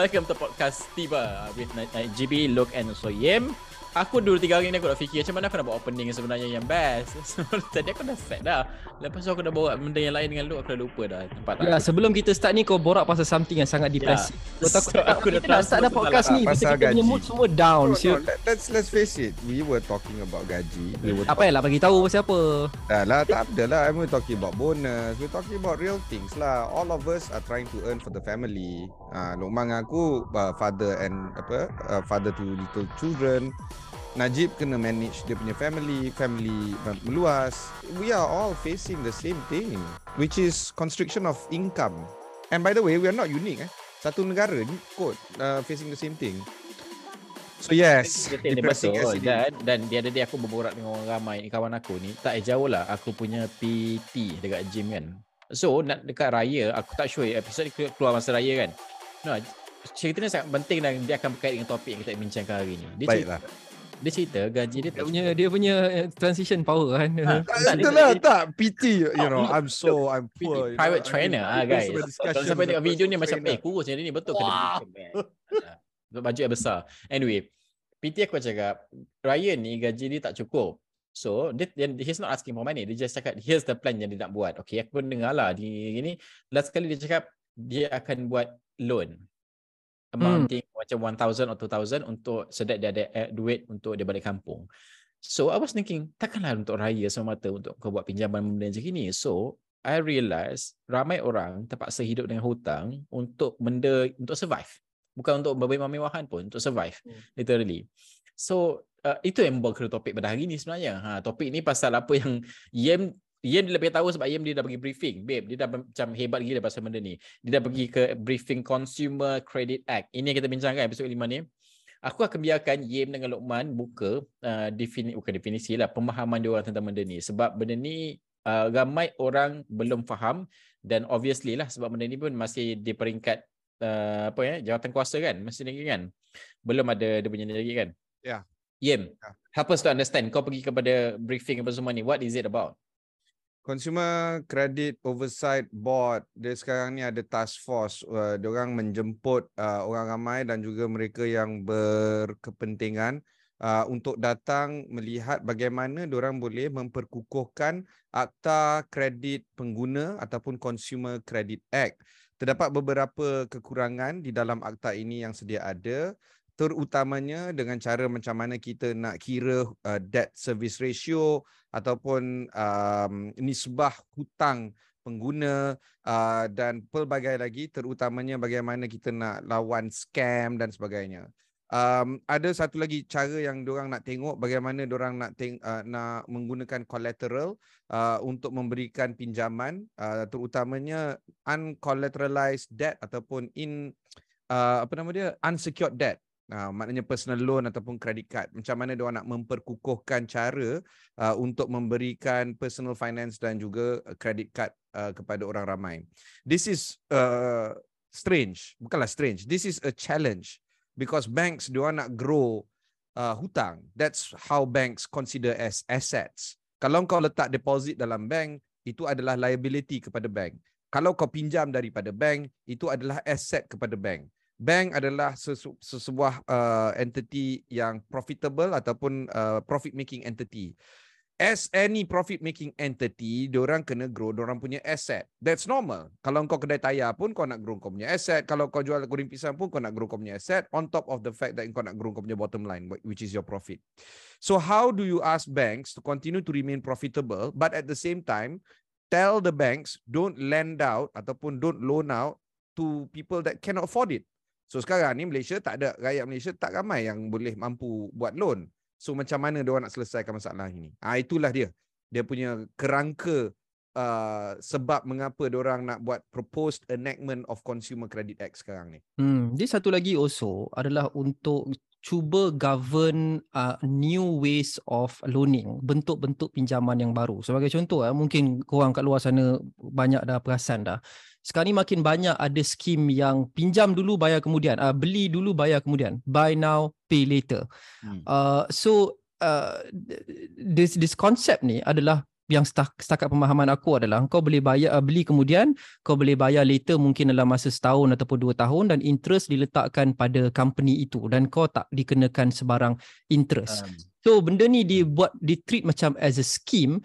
Welcome to podcast Tiba with GB, Look and also Yem. Aku dulu tiga hari ni aku nak fikir macam mana aku nak buat opening sebenarnya yang best. So, tadi aku dah set dah. Lepas tu aku dah bawa benda yang lain dengan lu aku dah lupa dah tempat Ya, sebelum kita start ni kau borak pasal something yang sangat. Ya. Kau takut So, aku, aku dah start dah podcast ni pasal Pasal kita punya gaji. mood semua down. No, no, let, let's let's face it. We were talking about gaji. We were Apa yang nak bagi tahu pasal apa? Dah lah, tak ada lah. We're talking about bonus. We're talking about real things lah. All of us are trying to earn for the family. Ah, uh, Lokman dengan aku uh, father and apa uh, father to little children. Najib kena manage dia punya family, family meluas. We are all facing the same thing, which is constriction of income. And by the way, we are not unique eh. Satu negara ni kot uh, facing the same thing. So yes, depressing betul. is. Dan, dan dia ada dia aku berborak dengan orang ramai kawan aku ni tak jauh lah aku punya PT dekat gym kan. So nak dekat raya aku tak sure episod ni keluar masa raya kan. No, cerita ni sangat penting dan dia akan berkait dengan topik yang kita bincangkan hari ni. Dia cerita, Baiklah. Dia cerita gaji dia Dia tak punya dia punya eh, transition power kan. Ha, Tak, dia- itulah dia- tak PT you Oh, know look, I'm so I'm poor you private know, trainer ah guys. sampai tengok video ni macam eh kurus macam ni betul ke dia man? Ah, Sebab yang besar. Anyway, PT aku cakap Ryan ni gaji dia tak cukup. So dia, dia he's not asking for money. Dia just cakap here's the plan yang dia nak buat. Okay, aku pun dengar lah di gini. Last kali dia cakap dia akan buat loan. Amounting hmm. macam 1000 or 2000 untuk sedap dia ada duit untuk dia balik kampung. So I was thinking takkanlah untuk raya semata untuk kau buat pinjaman benda macam ni. So I realise ramai orang terpaksa hidup dengan hutang untuk benda untuk survive. Bukan untuk bermewah-mewahan pun, untuk survive Hmm. literally. So uh, itu yang membawa ke topik pada hari ni sebenarnya. Ha topik ni pasal apa yang Yem Yem dia lebih tahu sebab Yem dia dah pergi briefing. Babe, dia dah macam hebat gila pasal benda ni. Dia dah pergi ke briefing Consumer Credit Act. Ini yang kita bincangkan episod 5 ni. Aku akan biarkan Yem dengan Lokman buka uh, defini bukan definisi lah pemahaman dia orang tentang benda ni sebab benda ni uh, ramai orang belum faham dan obviously lah sebab benda ni pun masih di peringkat uh, apa ya jawatan kuasa kan masih lagi kan belum ada dia punya lagi kan Ya. Yem Ya. help us to understand kau pergi kepada briefing apa semua ni what is it about Consumer Credit Oversight Board dia sekarang ni ada task force uh, dia orang menjemput uh, orang ramai dan juga mereka yang berkepentingan uh, untuk datang melihat bagaimana orang boleh memperkukuhkan Akta Kredit Pengguna ataupun Consumer Credit Act. Terdapat beberapa kekurangan di dalam akta ini yang sedia ada terutamanya dengan cara macam mana kita nak kira uh, debt service ratio ataupun um, nisbah hutang pengguna uh, dan pelbagai lagi terutamanya bagaimana kita nak lawan scam dan sebagainya. Um, ada satu lagi cara yang diorang nak tengok bagaimana diorang nak teng- uh, nak menggunakan collateral uh, untuk memberikan pinjaman uh, terutamanya uncollateralized debt ataupun in uh, apa nama dia unsecured debt. Uh, maknanya personal loan ataupun credit card. Macam mana dia nak memperkukuhkan cara uh, untuk memberikan personal finance dan juga uh, credit card uh, kepada orang ramai. This is uh, strange. Bukanlah strange. This is a challenge because banks dia nak grow uh, hutang. That's how banks consider as assets. Kalau kau letak deposit dalam bank, itu adalah liability kepada bank. Kalau kau pinjam daripada bank, itu adalah asset kepada bank bank adalah sesebuah uh, entity yang profitable ataupun uh, profit making entity. As any profit making entity, diorang kena grow diorang punya asset. That's normal. Kalau kau kedai tayar pun kau nak grow kau punya asset. Kalau kau jual goreng pisang pun kau nak grow kau punya asset on top of the fact that kau nak grow kau punya bottom line which is your profit. So how do you ask banks to continue to remain profitable but at the same time tell the banks don't lend out ataupun don't loan out to people that cannot afford it. So sekarang ni Malaysia tak ada rakyat Malaysia tak ramai yang boleh mampu buat loan. So macam mana dia nak selesaikan masalah ini? Ah itulah dia. Dia punya kerangka uh, sebab mengapa dia orang nak buat proposed enactment of consumer credit act sekarang ni. Hmm, dia satu lagi also adalah untuk cuba govern uh, new ways of loaning, bentuk-bentuk pinjaman yang baru. Sebagai contoh, eh, mungkin korang kat luar sana banyak dah perasan dah. Sekarang ni makin banyak ada skim yang pinjam dulu bayar kemudian, uh, beli dulu bayar kemudian, buy now pay later. Hmm. Uh, so uh, this this concept ni adalah yang setakat pemahaman aku adalah kau boleh bayar uh, beli kemudian kau boleh bayar later mungkin dalam masa setahun ataupun dua tahun dan interest diletakkan pada company itu dan kau tak dikenakan sebarang interest. Um. So benda ni dibuat di treat macam as a scheme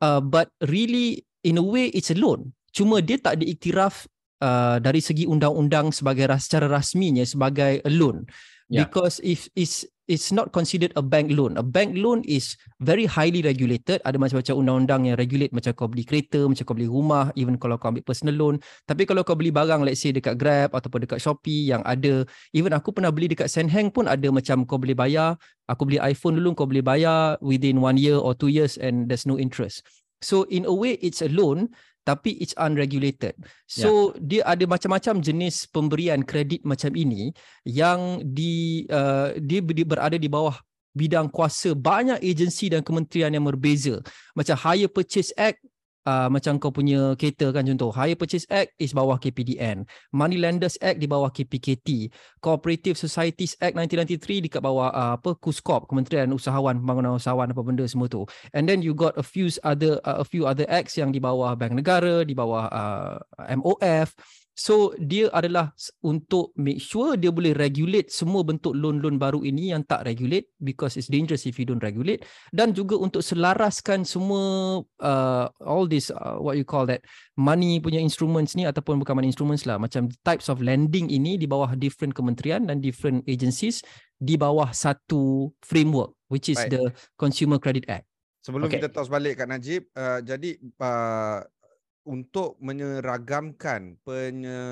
uh, but really in a way it's a loan. Cuma dia tak diiktiraf uh, dari segi undang-undang sebagai secara rasminya sebagai a loan. Yeah. Because if is it's not considered a bank loan. A bank loan is very highly regulated. Ada macam-macam undang-undang yang regulate macam kau beli kereta, macam kau beli rumah, even kalau kau ambil personal loan. Tapi kalau kau beli barang let's say dekat Grab ataupun dekat Shopee yang ada, even aku pernah beli dekat Senheng pun ada macam kau boleh bayar, aku beli iPhone dulu kau boleh bayar within one year or two years and there's no interest. So in a way it's a loan tapi it's unregulated. So yeah. dia ada macam-macam jenis pemberian kredit macam ini yang di uh, dia berada di bawah bidang kuasa banyak agensi dan kementerian yang berbeza. Macam Hire Purchase Act uh, macam kau punya kereta kan contoh Hire Purchase Act is bawah KPDN Money Lenders Act di bawah KPKT Cooperative Societies Act 1993 di kat bawah uh, apa KUSKOP Kementerian Usahawan Pembangunan Usahawan apa benda semua tu. And then you got a few other uh, a few other acts yang di bawah Bank Negara di bawah uh, MOF So dia adalah untuk make sure dia boleh regulate semua bentuk loan-loan baru ini yang tak regulate because it's dangerous if you don't regulate dan juga untuk selaraskan semua uh, all this uh, what you call that money punya instruments ni ataupun bukan money instruments lah macam types of lending ini di bawah different kementerian dan different agencies di bawah satu framework which is right. the Consumer Credit Act. Sebelum okay. kita toss balik kat Najib, uh, jadi uh, untuk menyeragamkan penye,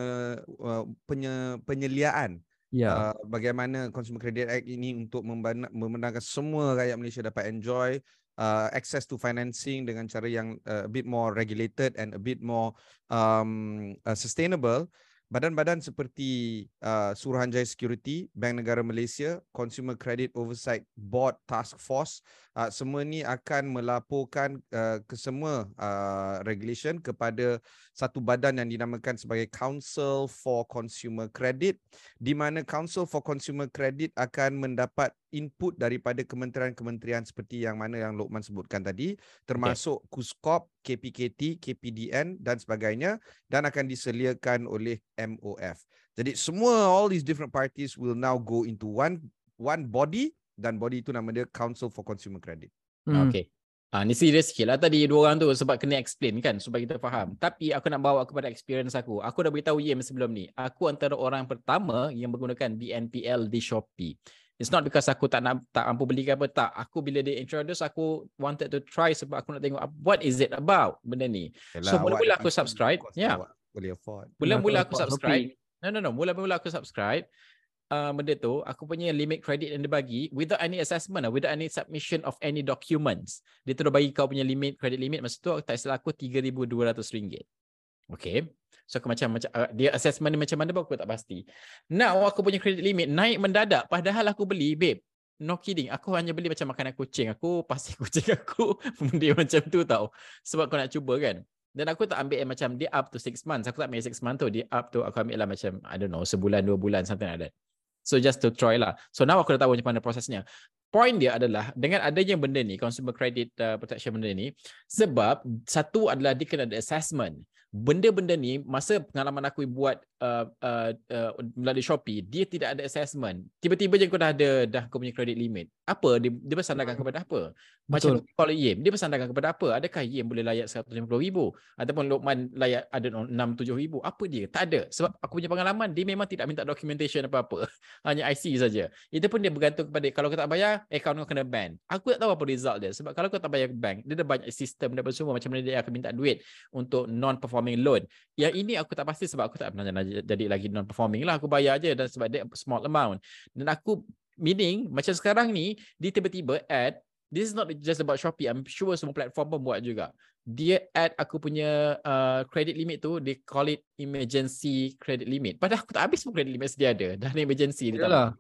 uh, penye, penyeliaan yeah. uh, bagaimana Consumer Credit Act ini untuk membenarkan semua rakyat Malaysia dapat enjoy uh, access to financing dengan cara yang uh, a bit more regulated and a bit more um, uh, sustainable badan-badan seperti uh, Suruhanjaya Security, Bank Negara Malaysia, Consumer Credit Oversight Board Task Force, uh, semua ni akan melaporkan uh, ke semua uh, regulation kepada satu badan yang dinamakan sebagai Council for Consumer Credit di mana Council for Consumer Credit akan mendapat input daripada kementerian-kementerian seperti yang mana yang Lokman sebutkan tadi termasuk okay. KUSKOP, KPKT, KPDN dan sebagainya dan akan diseliakan oleh MOF. Jadi semua all these different parties will now go into one one body dan body itu nama dia Council for Consumer Credit. Hmm. Okay. Ah, ni serius sikit lah tadi dua orang tu sebab kena explain kan supaya kita faham. Tapi aku nak bawa kepada experience aku. Aku dah beritahu Yem sebelum ni. Aku antara orang pertama yang menggunakan BNPL di Shopee. It's not because aku tak nak tak mampu beli ke apa tak. Aku bila dia introduce aku wanted to try sebab aku nak tengok what is it about benda ni. Yalah, so mula-mula aku subscribe. Ya. Yeah. Boleh afford. Mula-mula aku subscribe. No no no, mula-mula aku subscribe. Uh, benda tu aku punya limit credit yang dia bagi without any assessment without any submission of any documents. Dia terus bagi kau punya limit credit limit masa tu tak salah aku RM3200. Okay. So aku macam macam uh, dia assessment ni macam mana pun aku tak pasti. Now aku punya credit limit naik mendadak padahal aku beli babe. No kidding. Aku hanya beli macam makanan kucing. Aku pasti kucing aku dia macam tu tau. Sebab aku nak cuba kan. Dan aku tak ambil macam dia up to 6 months. Aku tak ambil 6 months tu. Dia up to aku ambil lah macam I don't know sebulan dua bulan something like that. So just to try lah. So now aku dah tahu macam mana prosesnya. Point dia adalah dengan adanya benda ni, consumer credit uh, protection benda ni, sebab satu adalah dia kena ada assessment benda-benda ni masa pengalaman aku buat uh, uh, uh, melalui Shopee dia tidak ada assessment. Tiba-tiba je kau dah ada dah kau punya credit limit. Apa? Dia, dia bersandarkan kepada apa? Macam Betul. kalau Yim. Dia bersandarkan kepada apa? Adakah Yim boleh layak 150,000 ataupun Lokman layak ada 6-7,000 apa dia? Tak ada. Sebab aku punya pengalaman dia memang tidak minta documentation apa-apa. Hanya IC saja. Itu pun dia bergantung kepada kalau kau tak bayar account kau kena ban. Aku tak tahu apa result dia. Sebab kalau kau tak bayar bank dia ada banyak sistem dan semua macam mana dia akan minta duit untuk non performing performing loan. Yang ini aku tak pasti sebab aku tak pernah jadi lagi non performing lah. Aku bayar aja dan sebab dia small amount. Dan aku meaning macam sekarang ni dia tiba-tiba add this is not just about Shopee. I'm sure semua platform pun buat juga. Dia add aku punya uh, credit limit tu, they call it emergency credit limit. Padahal aku tak habis pun credit limit sedia ada. Dah ada emergency dia tak.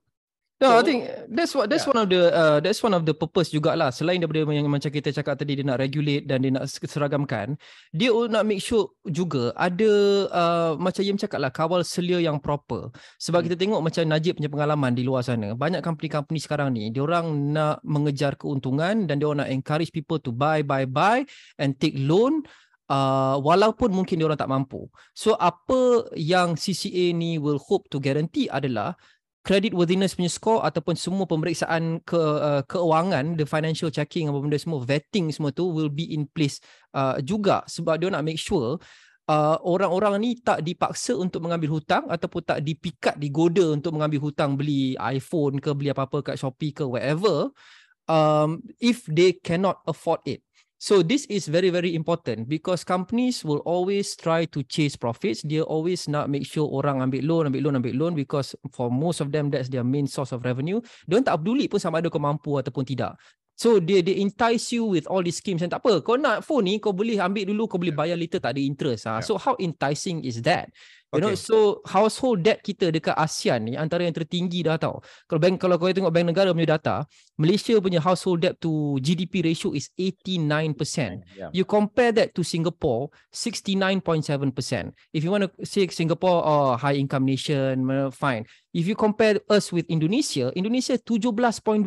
No, So- I think that's what that's Yeah. one of the uh, that's one of the purpose jugalah selain daripada yang macam kita cakap tadi dia nak regulate dan dia nak seragamkan dia nak make sure juga ada uh, macam Yem cakap lah kawal selia yang proper sebab Hmm. kita tengok macam Najib punya pengalaman di luar sana banyak company-company sekarang ni dia orang nak mengejar keuntungan dan dia orang nak encourage people to buy buy buy and take loan Uh, walaupun mungkin dia orang tak mampu. So apa yang CCA ni will hope to guarantee adalah credit worthiness punya score ataupun semua pemeriksaan ke uh, keuangan the financial checking apa benda semua vetting semua tu will be in place uh, juga. Sebab dia nak make sure uh, orang-orang ni tak dipaksa untuk mengambil hutang ataupun tak dipikat digoda untuk mengambil hutang beli iPhone ke beli apa-apa kat Shopee ke wherever um, if they cannot afford it So this is very very important because companies will always try to chase profits. Dia always nak make sure orang ambil loan, ambil loan, ambil loan because for most of them that's their main source of revenue. Dia tak peduli pun sama ada kau mampu ataupun tidak. So dia dia entice you with all these schemes and tak apa. Kau nak phone ni kau boleh ambil dulu kau boleh bayar later tak ada interest ah. Yeah. So how enticing is that? You know, so household debt kita dekat ASEAN ni antara yang tertinggi dah tau. Kalau bank kalau kau tengok bank negara punya data, Malaysia punya household debt to GDP ratio is 89%. Yeah. You compare that to Singapore, 69.7%. If you want to say Singapore oh, high income nation, fine. If you compare us with Indonesia, Indonesia 17.2%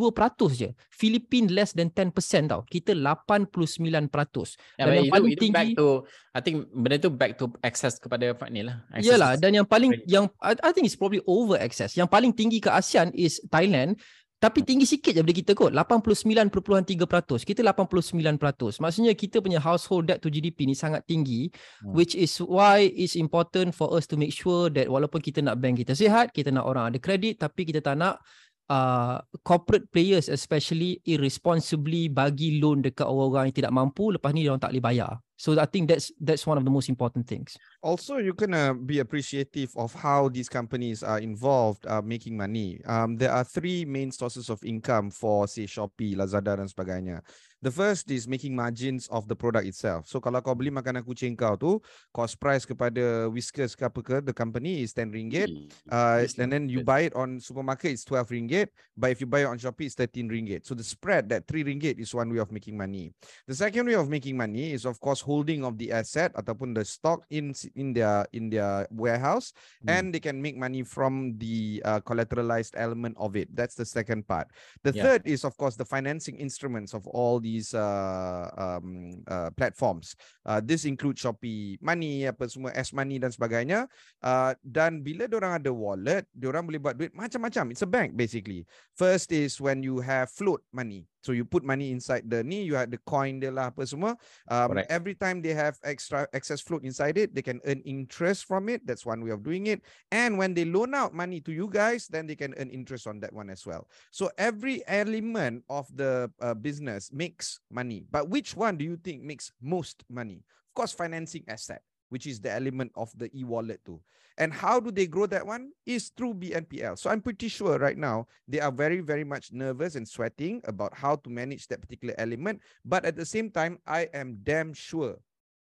je. Philippines less than 10% tau. Kita 89%. Yeah, Dan yang paling itu back tinggi- to I think benda tu back to access kepada ni lah. Access Yalah dan yang paling yang I, I think it's probably over access. Yang paling tinggi ke ASEAN is Thailand tapi tinggi sikit je daripada kita kot 89.3%. Kita 89%. Maksudnya kita punya household debt to GDP ni sangat tinggi Hmm. which is why it's important for us to make sure that walaupun kita nak bank kita sihat, kita nak orang ada kredit tapi kita tak nak uh, corporate players especially irresponsibly bagi loan dekat orang-orang yang tidak mampu lepas ni dia orang tak boleh bayar. So I think that's that's one of the most important things. Also, you can uh, be appreciative of how these companies are involved uh, making money. Um, there are three main sources of income for, say, Shopee, Lazada dan sebagainya. The first is making margins of the product itself. So kalau kau beli makanan kucing kau tu, cost price kepada Whiskas ke apa ke, the company is 10 ringgit. Uh, Yes, and then you buy it on supermarket, it's 12 ringgit. But if you buy it on Shopee, it's 13 ringgit. So the spread, that 3 ringgit is one way of making money. The second way of making money is of course holding of the asset ataupun the stock in in their in their warehouse Hmm. and they can make money from the uh, collateralized element of it. That's the second part. The Yeah. third is of course the financing instruments of all these uh, um, uh, platforms. Uh, this includes Shopee Money, apa semua S Money dan sebagainya. Uh, dan bila orang ada wallet, orang boleh buat duit macam-macam. It's a bank basically. First is when you have float money. So you put money inside the ni, you have the coin dia lah apa semua. Um, Correct. every time they have extra excess float inside it, they can earn interest from it. That's one way of doing it. And when they loan out money to you guys, then they can earn interest on that one as well. So every element of the uh, business makes money. But which one do you think makes most money? Of course, financing asset, which is the element of the e-wallet too. And how do they grow that one? Is through BNPL. So I'm pretty sure right now they are very, very much nervous and sweating about how to manage that particular element. But at the same time, I am damn sure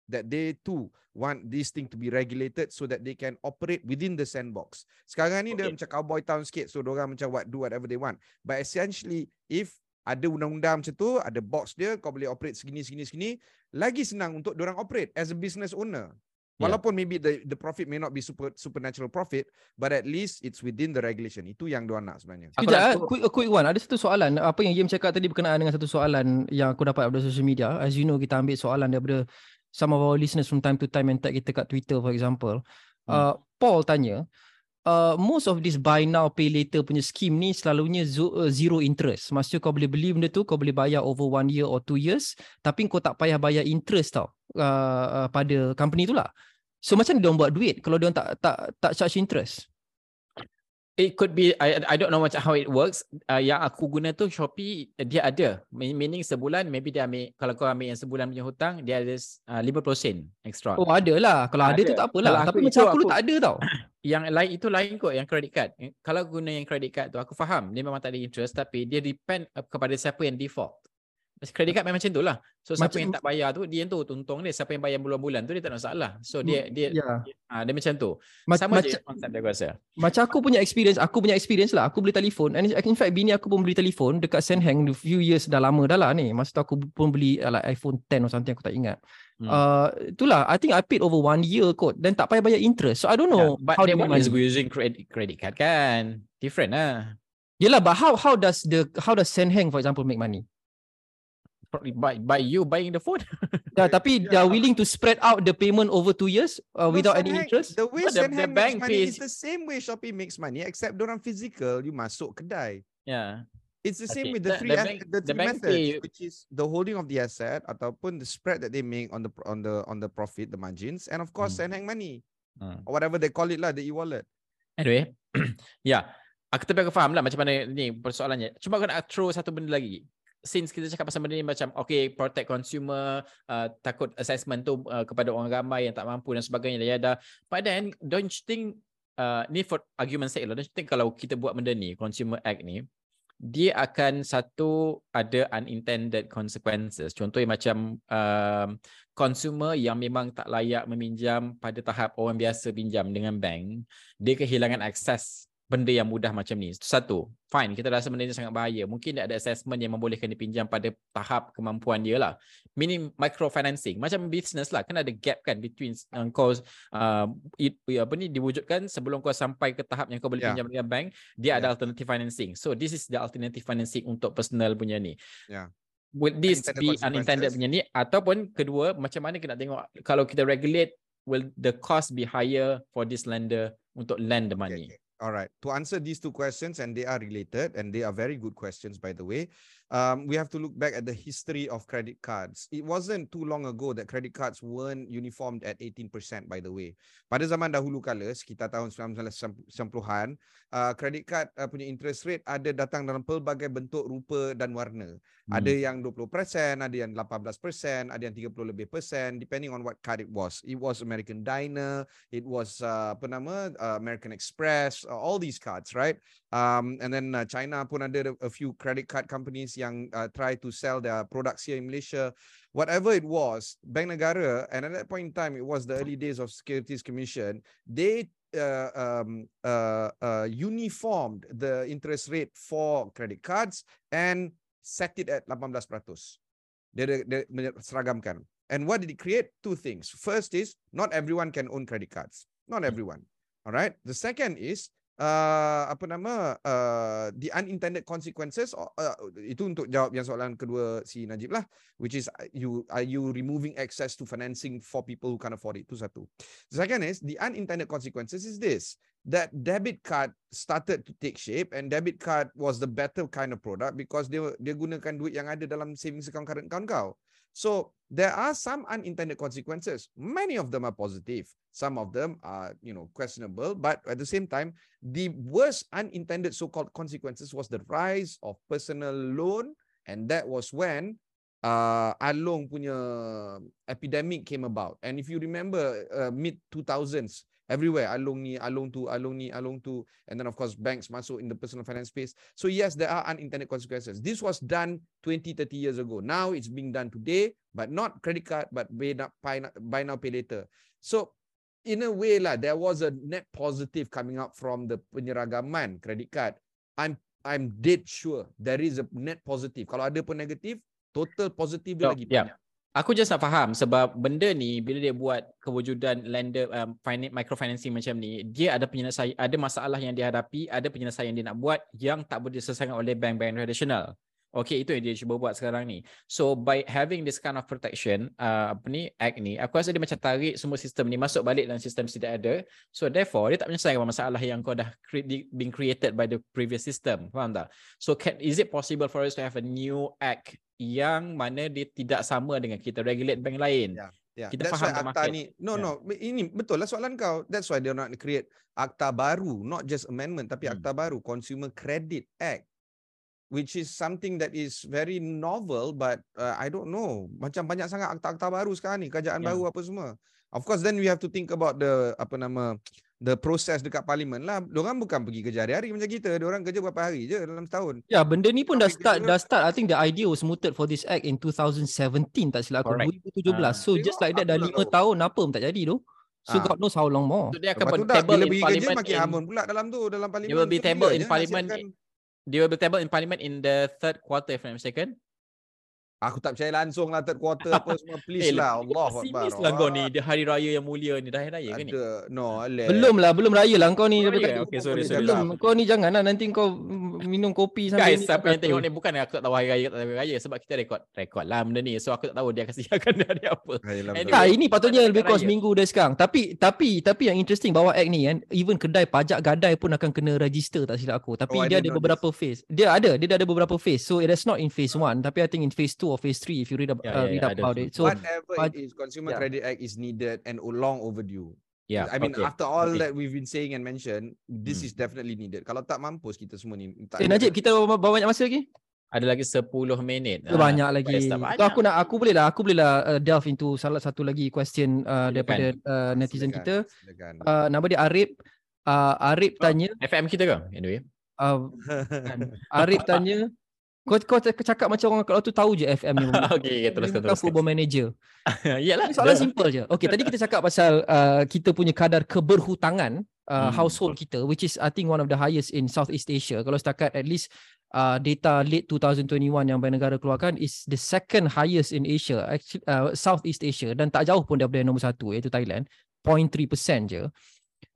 that they too want this thing to be regulated so that they can operate within the sandbox. Sekarang ni dia Okay. macam cowboy town sikit so orang macam what do whatever they want. But essentially if ada undang-undang macam tu, ada box dia, kau boleh operate segini segini segini, lagi senang untuk orang operate as a business owner. Yeah. Walaupun maybe the the profit may not be super supernatural profit, but at least it's within the regulation. Itu yang dia nak sebenarnya. Aku Sekejap, nak eh, quick, a quick one. Ada satu soalan. Apa yang Yim cakap tadi berkenaan dengan satu soalan yang aku dapat daripada social media. As you know, kita ambil soalan daripada some of our listeners from time to time and tag kita kat Twitter, for example. Uh, Paul tanya, uh, most of this buy now, pay later punya scheme ni selalunya uh, zero interest. Maksudnya kau boleh beli benda tu, kau boleh bayar over one year or two years, tapi kau tak payah bayar interest tau uh, uh, pada company tu lah. So macam dia buat duit kalau dia tak tak tak charge interest? It could be I I don't know macam how it works. Uh, yang aku guna tu Shopee dia ada. Mean- Meaning sebulan maybe dia ambil kalau kau ambil yang sebulan punya hutang dia ada uh, 5% extra. Oh ada lah. Kalau ada, tu Ada. tak Kalau apalah. aku Tapi itu macam aku, aku- aku tak ada tau. Yang lain itu lain kot yang credit card. Kalau guna yang credit card tu aku faham dia memang tak ada interest tapi dia depend kepada siapa yang default. Credit card memang macam tu lah. So siapa Macam- yang tak bayar tu dia yang tu untung dia. Siapa yang bayar bulan-bulan tu dia tak ada masalah. So dia dia Ya. ah dia macam tu. Ma- Sama macam je konsep dia aku rasa. macam aku punya experience, aku punya experience lah. Aku beli telefon. And in fact bini aku pun beli telefon dekat Senheng the few years dah lama dah lah ni. Masa tu aku pun beli uh, like iPhone 10 or something aku tak ingat. Hmm. Uh, itulah I think I paid over one year kot dan tak payah bayar interest. So I don't know Yeah, but how they one is using credit credit card kan. Different lah. Yelah, but how how does the how does Senheng for example make money? Probably by by you buying the phone. Yeah, tapi Yeah. they are willing to spread out the payment over two years uh, No, without any Senheng- interest. The way No, the- the bank makes money pays- is the same way Shopee makes money except orang physical you masuk kedai. yeah. It's the same Okay, with the the- three the as- bank- the the three bank methods, pay- which is the holding of the asset ataupun the spread that they make on the on the on the profit, the margins, and of course Hmm. Senheng money Hmm. or whatever they call it lah, the e-wallet. Anyway, ya. Aku tapi aku faham lah macam mana ni persoalannya. Cuma aku nak throw satu benda lagi. Since kita cakap pasal benda ni macam okay protect consumer, uh, takut assessment tu uh, kepada orang ramai yang tak mampu dan sebagainya ya dah. But then don't you think uh, ni for argument sake lah. Don't you think kalau kita buat benda ni consumer act ni dia akan satu ada unintended consequences. Contohnya macam um, consumer yang memang tak layak meminjam pada tahap orang biasa pinjam dengan bank, dia kehilangan akses benda yang mudah macam ni. Satu. Fine, kita rasa benda ni sangat bahaya. Mungkin ada assessment yang membolehkan dia pinjam pada tahap kemampuan dia lah. Meaning microfinancing. Macam business lah. Kan ada gap kan between uh, kau uh, it, apa ni diwujudkan sebelum kau sampai ke tahap yang kau boleh Yeah. pinjam dengan bank, dia ada Yeah. alternative financing. So this is the alternative financing untuk personal punya ni. Yeah. Will this be unintended punya ni ataupun kedua macam mana kita nak tengok kalau kita regulate will the cost be higher for this lender untuk lend the Okay, money? okay. All right. To answer these two questions, and they are related, and they are very good questions, by the way. Um, we have to look back at the history of credit cards. It wasn't too long ago that credit cards weren't uniformed at 18%, by the way. Pada zaman dahulu kala, sekitar tahun 1990-an, uh, credit card uh, punya interest rate ada datang dalam pelbagai bentuk, rupa dan warna. Ada yang 20%, ada yang 18%, ada yang 30 lebih persen, depending on what card it was. It was American Diner, it was uh, apa nama uh, American Express, uh, all these cards, right? Um, and then uh, China pun ada a few credit card companies yang uh, try to sell their products here in Malaysia. Whatever it was, Bank Negara, and at that point in time, it was the early days of Securities Commission. They uh, um, uh, uh, uniformed the interest rate for credit cards and set it at 18%. Dia, dia, dia menye- seragamkan. And what did it create? Two things. First is not everyone can own credit cards. Not everyone. All right. The second is uh, apa nama uh, the unintended consequences. Uh, itu untuk jawab yang soalan kedua si Najib lah, which is you are you removing access to financing for people who can't afford it. Itu satu. The second is the unintended consequences is this that debit card started to take shape and debit card was the better kind of product because dia dia gunakan duit yang ada dalam savings account current account kau. So there are some unintended consequences. Many of them are positive. Some of them are, you know, questionable. But at the same time, the worst unintended so-called consequences was the rise of personal loan, and that was when uh, Along punya epidemic came about. And if you remember, uh, mid 2000s, everywhere Along ni, Along tu, Along ni, Along tu, and then of course banks masuk in the personal finance space. So yes, there are unintended consequences. This was done 20, 30 years ago. Now it's being done today, but not credit card, but buy now, now, buy now pay later. So in a way lah, there was a net positive coming up from the penyeragaman credit card. I'm I'm dead sure there is a net positive. Kalau ada pun negatif, total positif dia So, lagi yeah. banyak. Aku just nak faham sebab benda ni bila dia buat kewujudan lender um, finance, microfinancing macam ni, dia ada penyelesaian, ada masalah yang dihadapi, ada penyelesaian yang dia nak buat yang tak boleh diselesaikan oleh bank-bank tradisional. Okay, itu yang dia cuba buat sekarang ni. So by having this kind of protection, uh, apa ni, act ni, aku rasa dia macam tarik semua sistem ni masuk balik dalam sistem tidak ada. So therefore, dia tak menyelesaikan masalah yang kau dah cre- been created by the previous system. Faham tak? So can, is it possible for us to have a new act yang mana dia tidak sama dengan kita regulate bank lain? Ya. Yeah, Kita that's faham why akta market. ni. No, Yeah. no. Ini betul lah soalan kau. That's why they not create akta baru, not just amendment, tapi Hmm. akta baru, Consumer Credit Act, which is something that is very novel, but uh, I don't know. Macam banyak sangat akta-akta baru sekarang ni, kerajaan Yeah. baru apa semua. Of course, then we have to think about the apa nama the process dekat parlimen lah. Diorang bukan pergi kerja hari-hari macam kita. Diorang kerja berapa hari je dalam setahun. Ya, benda ni pun dah start dah start. I think the idea was mooted for this act in 2017 tak silap aku. Correct. 2017. Ah. So just Tengok, like that dah aku 5 tak tahu. tahun apa pun tak jadi tu. So Ah. God knows how long more. So dia akan Lepas tu ber- dah table bila in pergi kerja makin in- hamun pula dalam tu dalam parlimen. will be table in je parliament They table in parliament in the third quarter if I'm not mistaken. Aku tak percaya langsung lah third quarter apa semua please Eh, lah Allah Pesimis lah kau ni. Dia hari raya yang mulia ni. Dah hari raya ke ni? Ada no ale. Belum lah, belum raya lah kau ni. Belum raya? Okay, sorry, sorry. Belum. Kau ni jangan lah nanti kau minum kopi sambil Guys, ni siapa yang tengok ni bukan aku tak tahu hari raya tak hari raya sebab kita rekod rekod lah benda ni. So aku tak tahu dia akan siapkan hari apa. Ayolah, Anyway. Betul. ini patutnya lebih kurang seminggu dah sekarang. Tapi tapi tapi yang interesting bahawa act ni kan, even kedai pajak gadai pun akan kena register tak silap aku. Tapi Oh, dia ada beberapa phase. Dia ada, dia ada beberapa phase. So it is not in phase 1, tapi I think in phase 2 or phase 3 if you read, ab- Yeah, uh, yeah, read yeah, up about it. So whatever paj- it is consumer Yeah. credit act is needed and long overdue. Ya. I mean okay. after all Okay. that we've been saying and mentioned this Hmm. is definitely needed. Kalau tak mampus kita semua ni. Tak eh Najib, kita berapa banyak masa lagi? ada lagi 10 minit. Ah, Ah, banyak lagi. tak So aku nak aku boleh lah aku boleh lah uh, delve into salah satu lagi question uh, daripada uh, netizen Silakan, kita. silakan. Uh, nama dia Arif. Uh, Arif Oh. tanya FM kita ke? Anyway. uh. Arif tanya kau kau cakap macam orang kalau tu tahu je FM ni. okay, okay, teruskan Bukan teruskan. football manager. Yalah. Ini soalan dah. simple je. Okay, tadi kita cakap pasal uh, kita punya kadar keberhutangan uh, Hmm. household kita which is I think one of the highest in Southeast Asia. Kalau setakat at least uh, data late 2021 yang Bank Negara keluarkan is the second highest in Asia, actually uh, Southeast Asia dan tak jauh pun daripada nombor satu iaitu Thailand, 0.3% je.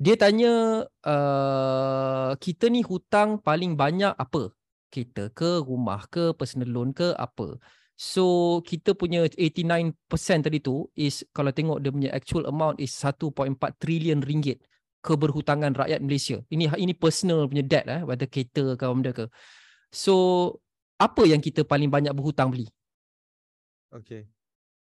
Dia tanya uh, kita ni hutang paling banyak apa? Kita ke rumah ke personal loan ke apa? So kita punya 89% tadi tu is kalau tengok dia punya actual amount is 1.4 trilion ringgit keberhutangan rakyat Malaysia. Ini ini personal punya debt eh whether kereta ke benda ke. So apa yang kita paling banyak berhutang beli? Okay.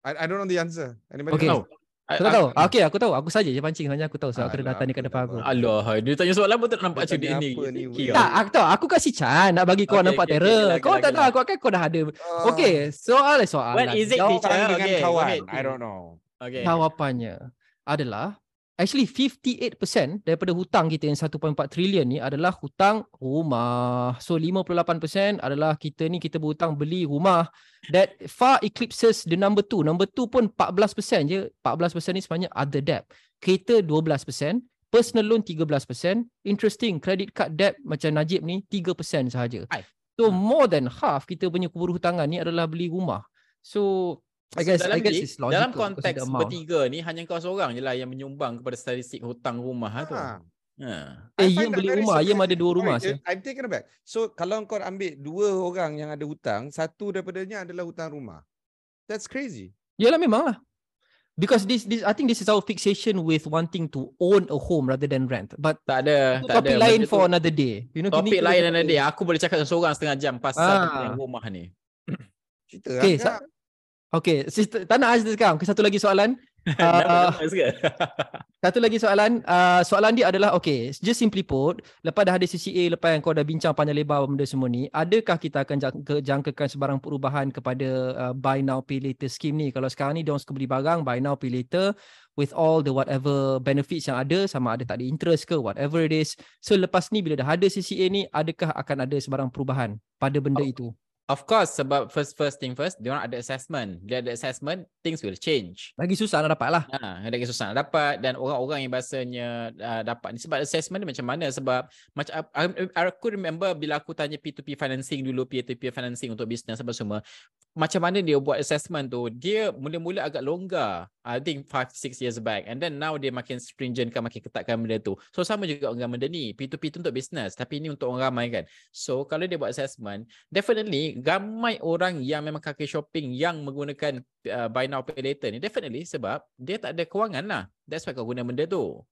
I, I don't know the answer. Anybody Okay. know? Aku tak tahu. Ah, Okay, aku tahu. Aku saja je pancing sebenarnya aku tahu sebab aku ada Alah, data ni kat depan aku. Allah, dia tanya soalan pun tak nampak Dia ni. ni. Tak, aku tahu. Aku kasih Chan nak bagi kau Okay, nampak okay, okay, terror. okay, Kau okay, tak okay. tahu aku kan kau dah ada. Uh, Okay, soal soalan. What is it, teacher? Dengan Okay, go kawan. ahead. I don't know. Okay. Jawapannya adalah actually 58% daripada hutang kita yang 1.4 trilion ni adalah hutang rumah. So 58% adalah kita ni kita berhutang beli rumah that far eclipses the number 2. Number 2 pun 14% je. 14% ni sebenarnya other debt. Kereta 12%, personal loan 13%, interesting credit card debt macam Najib ni 3% sahaja. So more than half kita punya keberhutangan ni adalah beli rumah. So I So, guess dalam I guess it's logical. dalam konteks bertiga ni hanya kau seorang je lah yang menyumbang kepada statistik hutang rumah ha, tu. Ah. Ha. Eh, that beli rumah. Yim ada dua rumah. Sorry. I'm taken aback. So kalau kau ambil dua orang yang ada hutang, satu daripadanya adalah hutang rumah. That's crazy. Yalah memang lah. Because this, this, I think this is our fixation with wanting to own a home rather than rent. But Tak ada, tak topik ada. lain Benda for tu- another day. You know, Topik kita lain topik- dan dia. Aku boleh cakap seorang setengah jam pasal tentang rumah ni. Cerita Okay, lah. Okay, sister, tak nak ask sekarang. Okay, Satu lagi soalan. Uh, satu lagi soalan. Uh, soalan dia adalah, okay, just simply put, lepas dah ada CCA, lepas yang kau dah bincang panjang lebar benda semua ni, adakah kita akan jangka, jangkakan sebarang perubahan kepada uh, buy now, pay later scheme ni? Kalau sekarang ni, diorang suka beli barang, buy now, pay later, with all the whatever benefits yang ada, sama ada tak ada interest ke, whatever it is. So, lepas ni, bila dah ada CCA ni, adakah akan ada sebarang perubahan pada benda Oh. itu? Of course, sebab first first thing first, dia orang ada assessment. Dia ada assessment, things will change. Lagi susah nak dapat lah. Ha, ada susah nak dapat dan orang-orang yang biasanya uh, dapat ni sebab assessment ni macam mana sebab macam I, I, aku remember bila aku tanya P2P financing dulu P2P financing untuk bisnes apa semua macam mana dia buat assessment tu? Dia mula-mula agak longgar. I think 5 6 years back. And then now dia makin stringent kan makin ketatkan benda tu. So sama juga dengan benda ni. P2P tu untuk bisnes tapi ini untuk orang ramai kan. So kalau dia buat assessment definitely ramai orang yang memang kaki shopping yang menggunakan uh, buy now pay later ni definitely sebab dia tak ada kewangan lah. That's why kau guna benda tu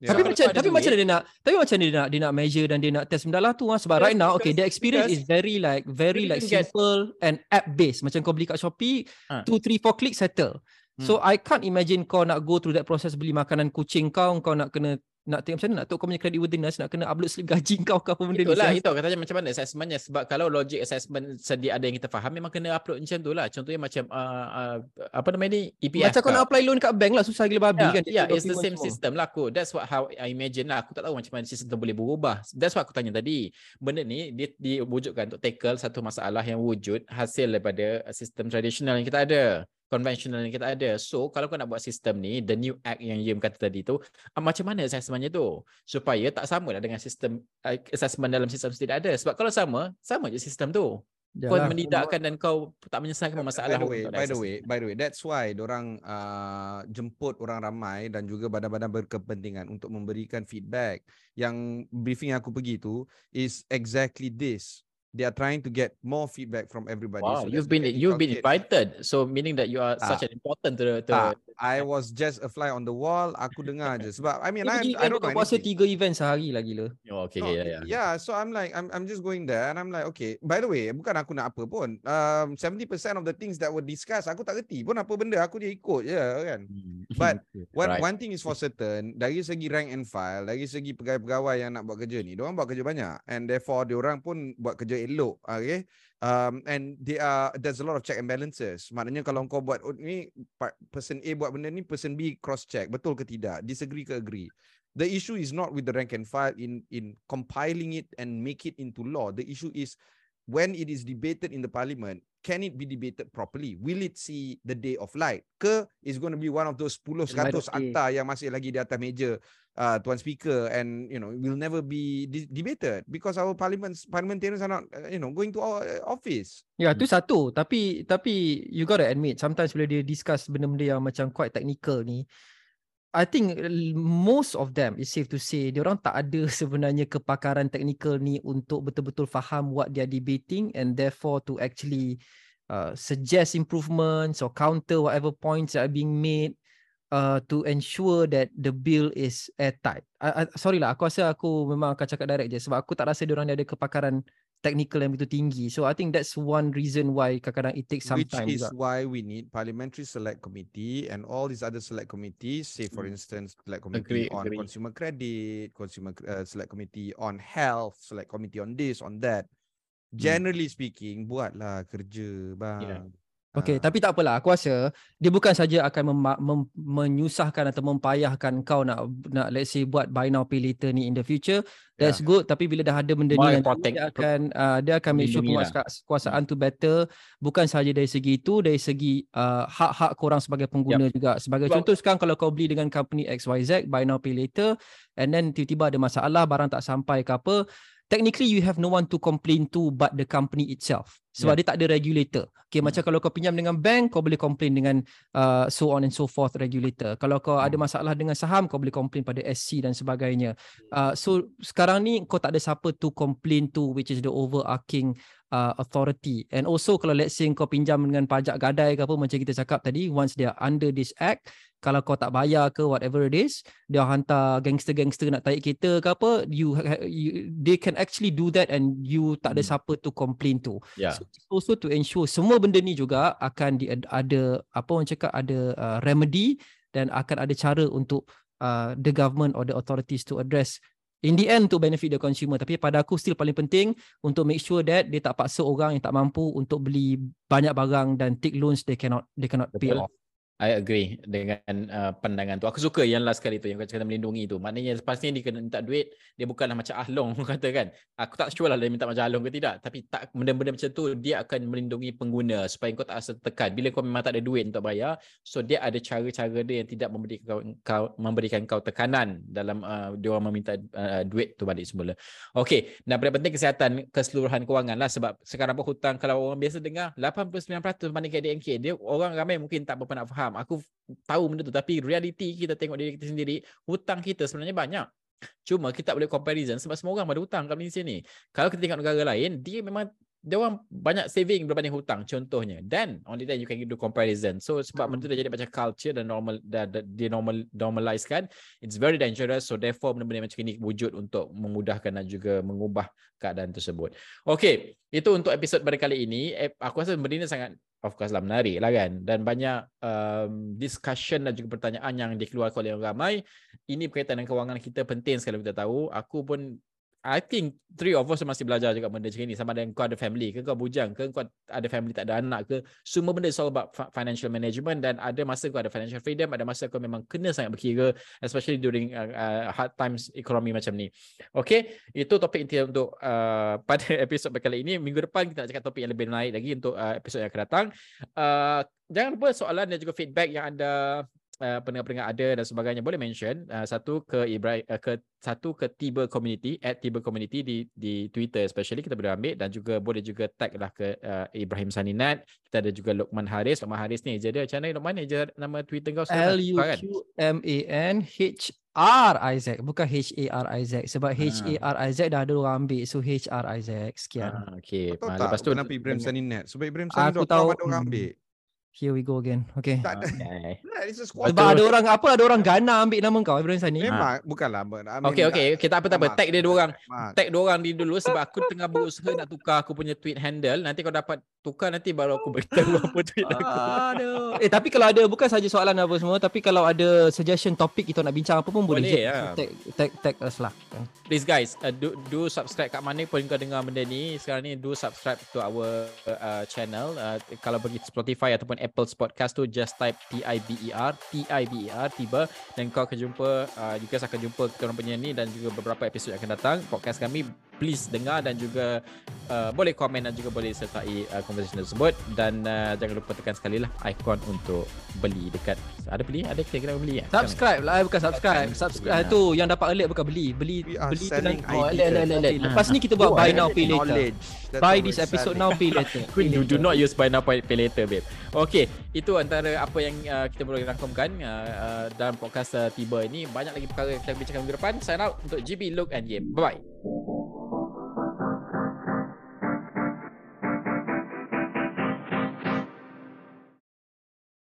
Yeah. Tapi macam tapi macam dia nak tapi macam dia nak dia nak measure dan dia nak test benda lah tu ah sebab Because- right now okay the experience because is very like very like simple and app based macam kau beli kat Shopee Ah. 2 3 4 click settle. So I can't imagine kau nak go through that process beli makanan kucing kau kau nak kena nak tengok macam mana nak tahu kau punya creditworthiness nak kena upload slip gaji kau ke apa benda Itulah, ni. itu katanya macam mana assessmentnya. Sebab kalau logic assessment sedia ada yang kita faham, memang kena upload macam tu lah. Contohnya macam, uh, uh, apa nama ni, EPF Macam kau nak apply loan kat bank lah susah gila babi Yeah, kan. yeah, Dia it's the same semua. system lah aku. That's what how I imagine lah. Aku tak tahu macam mana sistem tu boleh berubah. That's what aku tanya tadi. Benda ni dia diwujudkan untuk tackle satu masalah yang wujud hasil daripada sistem tradisional yang kita ada. Konvensional yang kita ada. So, kalau kau nak buat sistem ni, the new act yang Yim kata tadi tu, uh, macam mana assessmentnya tu? Supaya tak sama lah dengan sistem uh, assessment dalam sistem tidak ada. Sebab kalau sama, sama je sistem tu. Kau Yalah. menidakkan dan kau tak menyelesaikan masalah by the way, by the way, by the way, that's why orang uh, jemput orang ramai dan juga badan-badan berkepentingan untuk memberikan feedback. Yang briefing yang aku pergi tu is exactly this. They are trying to get more feedback from everybody. Wow, So you've been you've been invited. So meaning that you are such Tak. an important to, to Tak, I was just a fly on the wall. Aku dengar je. Sebab I mean, Dia I, I don't know puasa tiga event sehari lah gila. Oh, okay, No, yeah, yeah. yeah, so I'm like, I'm I'm just going there and I'm like, okay. By the way, bukan aku nak apa pun. Um, 70% of the things that were discussed, aku tak reti pun apa benda. Aku dia ikut je kan. Hmm. But One, Right. one thing is for certain, dari segi rank and file, dari segi pegawai-pegawai yang nak buat kerja ni, diorang buat kerja banyak and therefore diorang pun buat kerja elok, okay? Um, and they are there's a lot of check and balances. Maknanya kalau kau buat oh, ni person A buat benda ni, person B cross check, betul ke tidak? Disagree ke agree? The issue is not with the rank and file in in compiling it and make it into law. The issue is when it is debated in the parliament, can it be debated properly? Will it see the day of light? Ke is going to be one of those 10 Light 100 of day. akta yang masih lagi di atas meja uh, tuan speaker and you know will never be de- debated because our parliaments parliamentarians are not uh, you know going to our uh, office. Ya, tu satu. Tapi tapi you gotta admit sometimes bila dia discuss benda-benda yang macam quite technical ni, I think most of them is safe to say dia orang tak ada sebenarnya kepakaran teknikal ni untuk betul-betul faham what they are debating and therefore to actually uh, suggest improvements or counter whatever points that are being made uh, to ensure that the bill is airtight. I, I, sorry lah, aku rasa aku memang akan cakap direct je sebab aku tak rasa dia orang ni ada kepakaran technical yang begitu tinggi. So I think that's one reason why kadang-kadang it takes some which time is juga. why we need parliamentary select committee and all these other select committees say for Mm. instance select committee Agree, on agree. consumer credit consumer uh, select committee on health select committee on this on that generally speaking buatlah kerja bang Okay, Ah. tapi tak apalah. Aku rasa dia bukan saja akan mem- mem- menyusahkan atau mempayahkan kau nak nak let's say buat buy now pay later ni in the future. That's good. Tapi bila dah ada benda More ni nanti dia akan uh, dia akan make sure melindungi lah. penguasaan tu better. Bukan saja dari segi itu, dari segi uh, hak-hak korang sebagai pengguna juga. Sebagai Sebab- contoh sekarang kalau kau beli dengan company XYZ buy now pay later and then tiba-tiba ada masalah barang tak sampai ke apa, technically you have no one to complain to but the company itself. Sebab dia tak ada regulator. Okay, Hmm. macam kalau kau pinjam dengan bank, kau boleh complain dengan uh, so on and so forth regulator. Kalau kau ada Hmm. masalah dengan saham, kau boleh complain pada SC dan sebagainya. Uh, so sekarang ni kau tak ada siapa to complain to which is the overarching uh, authority. And also kalau let's say kau pinjam dengan pajak gadai ke apa macam kita cakap tadi, once they are under this act, kalau kau tak bayar ke whatever it is, dia hantar gangster-gangster nak tarik kereta ke apa, you, ha- you they can actually do that and you tak ada Hmm. siapa to complain to. Yeah. So, also to ensure semua benda ni juga akan di, ada apa orang cakap ada uh, remedy dan akan ada cara untuk uh, the government or the authorities to address in the end to benefit the consumer tapi pada aku still paling penting untuk make sure that dia tak paksa orang yang tak mampu untuk beli banyak barang dan take loans they cannot they cannot pay Betul. off. I agree dengan uh, pandangan tu. Aku suka yang last kali tu yang cakap melindungi tu. Maknanya lepas ni dia kena minta duit, dia bukanlah macam Ahlong kata kan. Aku tak sure lah dia minta macam Ahlong ke tidak. Tapi tak benda-benda macam tu dia akan melindungi pengguna supaya kau tak rasa tekan. Bila kau memang tak ada duit untuk bayar, so dia ada cara-cara dia yang tidak memberikan kau, kau memberikan kau tekanan dalam uh, dia orang meminta uh, duit tu balik semula. Okey, dan paling penting kesihatan keseluruhan kewangan lah sebab sekarang pun hutang kalau orang biasa dengar 89% banding KDNK dia orang ramai mungkin tak berapa nak faham. Aku tahu benda tu tapi reality kita tengok diri kita sendiri, hutang kita sebenarnya banyak. Cuma kita tak boleh comparison sebab semua orang ada hutang kat Malaysia ni. Kalau kita tengok negara lain, dia memang dia orang banyak saving berbanding hutang contohnya. Dan only then you can do comparison. So sebab benda tu dah jadi macam culture dan normal dah, dia normal normalize kan. It's very dangerous. So therefore benda-benda macam ini wujud untuk memudahkan dan juga mengubah keadaan tersebut. Okay, itu untuk episod pada kali ini. Eh, aku rasa benda ni sangat of course lah menarik lah kan. Dan banyak um, discussion dan juga pertanyaan yang dikeluarkan oleh orang ramai. Ini berkaitan dengan kewangan kita penting sekali kita tahu. Aku pun I think three of us masih belajar juga benda macam ni sama ada kau ada family ke kau bujang ke kau ada family tak ada anak ke. Semua benda is all about financial management dan ada masa kau ada financial freedom ada masa kau memang kena sangat berkira especially during uh, uh, hard times economy macam ni. Okay itu topik inti untuk uh, pada episod kali ini. Minggu depan kita nak cakap topik yang lebih menarik lagi untuk uh, episod yang akan datang. Uh, jangan lupa soalan dan juga feedback yang anda uh, pendengar-pendengar ada dan sebagainya boleh mention uh, satu ke Ibrahim uh, ke satu ke Tiba Community at Tiba Community di di Twitter especially kita boleh ambil dan juga boleh juga tag lah ke uh, Ibrahim Saninat. Kita ada juga Lokman Haris. Lokman Haris ni jadi macam mana Lokman ni je nama Twitter kau L U Q M A N H R Isaac bukan H A R Isaac sebab H A R Isaac dah ada orang ambil so H R Isaac sekian. Ah, okay. Tahu tak? lepas tu kenapa Ibrahim Saninat. Sebab Ibrahim Saninat aku tahu ada orang ambil. Here we go again. Okay. Tak ada. Okay. Sebab ada orang apa ada orang Ghana ambil nama kau Ibrahim Sani. Memang ha. bukanlah. I mean, okay okay. Kita apa tak apa. Tag dia dua orang. Tag dua orang di dulu sebab aku tengah berusaha nak tukar aku punya tweet handle. Nanti kau dapat tukar nanti baru aku beritahu apa tweet aku. Aduh. Eh tapi kalau ada bukan saja soalan apa semua tapi kalau ada suggestion topik kita nak bincang apa pun boleh, boleh ya. tag, tag tag us lah. Please guys, uh, do, do subscribe kat mana pun kau dengar benda ni. Sekarang ni do subscribe to our uh, channel. Uh, kalau pergi Spotify ataupun Apple Podcast tu just type T I B E R T I B E R tiba dan kau akan jumpa uh, guys akan jumpa kita orang punya ni dan juga beberapa episod yang akan datang. Podcast kami please dengar dan juga uh, boleh komen dan juga boleh sertai uh, conversation tersebut. Dan uh, jangan lupa tekan sekali lah ikon untuk beli dekat ada beli? Ada kita kena beli? Ya subscribe lah bukan subscribe. Subscribe. Tu yang dapat alert bukan beli. Beli beli tu nak oh, alert, alert, alert, alert. lepas ni kita buat buy now pay later. buy this episode now pay later. Do, do not use buy now pay later babe. Okay itu antara apa yang uh, kita boleh rangkumkan uh, uh, dalam podcast uh, tiba ini. Banyak lagi perkara yang kita bincangkan minggu depan. Sign out untuk GB Look and Game. Bye bye